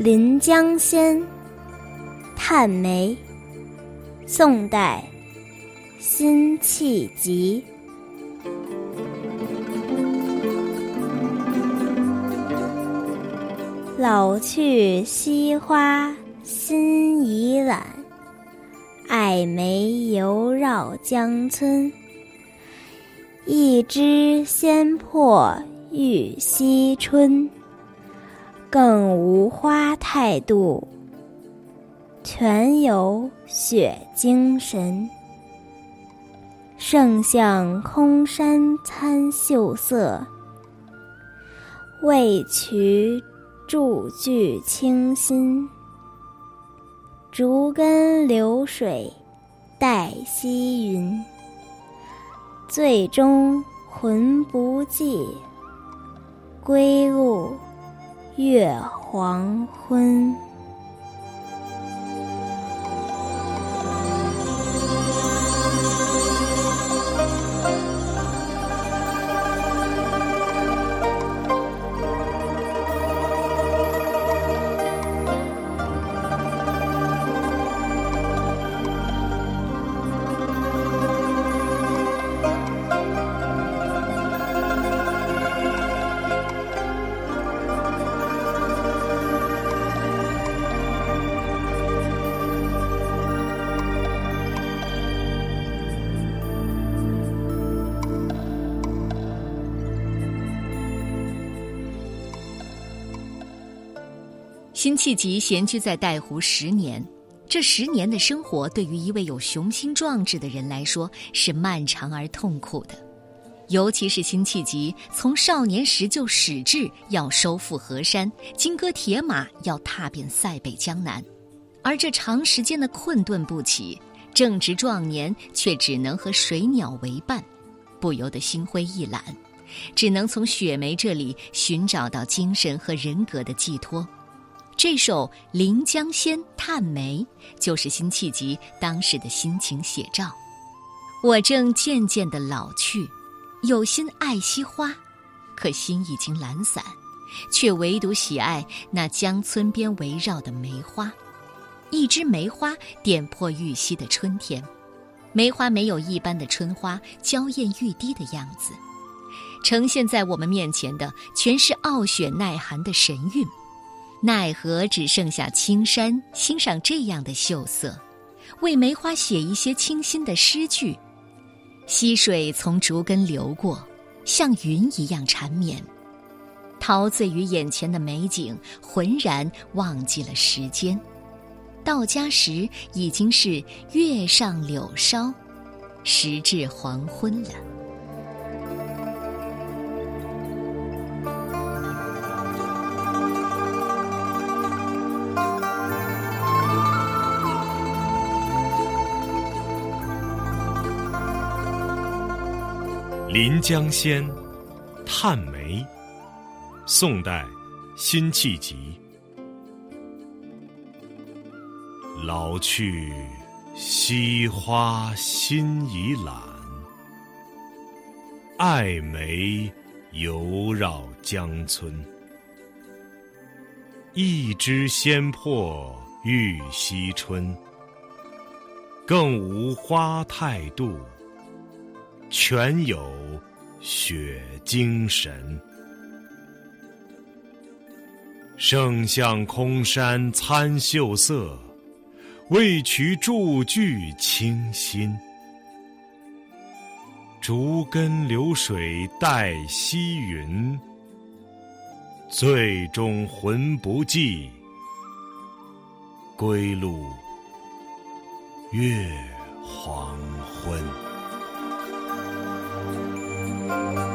《临江仙·探梅》宋代，辛弃疾。老去溪花心已懒，爱梅犹绕江村。一枝鲜破玉溪春。更无花态度，全有雪精神。胜向空山参秀色，未渠住具清新。竹根流水带溪云，最终魂不寄，归路。月黄昏。辛弃疾闲居在带湖十年，这十年的生活对于一位有雄心壮志的人来说是漫长而痛苦的。尤其是辛弃疾从少年时就矢志要收复河山，金戈铁马要踏遍塞北江南，而这长时间的困顿不起，正值壮年却只能和水鸟为伴，不由得心灰意懒，只能从雪梅这里寻找到精神和人格的寄托。这首《临江仙·探梅》就是辛弃疾当时的心情写照。我正渐渐的老去，有心爱惜花，可心已经懒散，却唯独喜爱那江村边围绕的梅花。一枝梅花点破玉溪的春天，梅花没有一般的春花娇艳欲滴的样子，呈现在我们面前的全是傲雪耐寒的神韵。奈何只剩下青山欣赏这样的秀色，为梅花写一些清新的诗句。溪水从竹根流过，像云一样缠绵。陶醉于眼前的美景，浑然忘记了时间。到家时已经是月上柳梢，时至黄昏了。《临江仙·探梅》宋代，辛弃疾。老去惜花心已懒，爱梅犹绕江村。一枝鲜破玉溪春，更无花态度。全有雪精神，胜向空山参秀色，未渠住具清新。竹根流水带溪云，最终魂不寄，归路月黄昏。Thank you.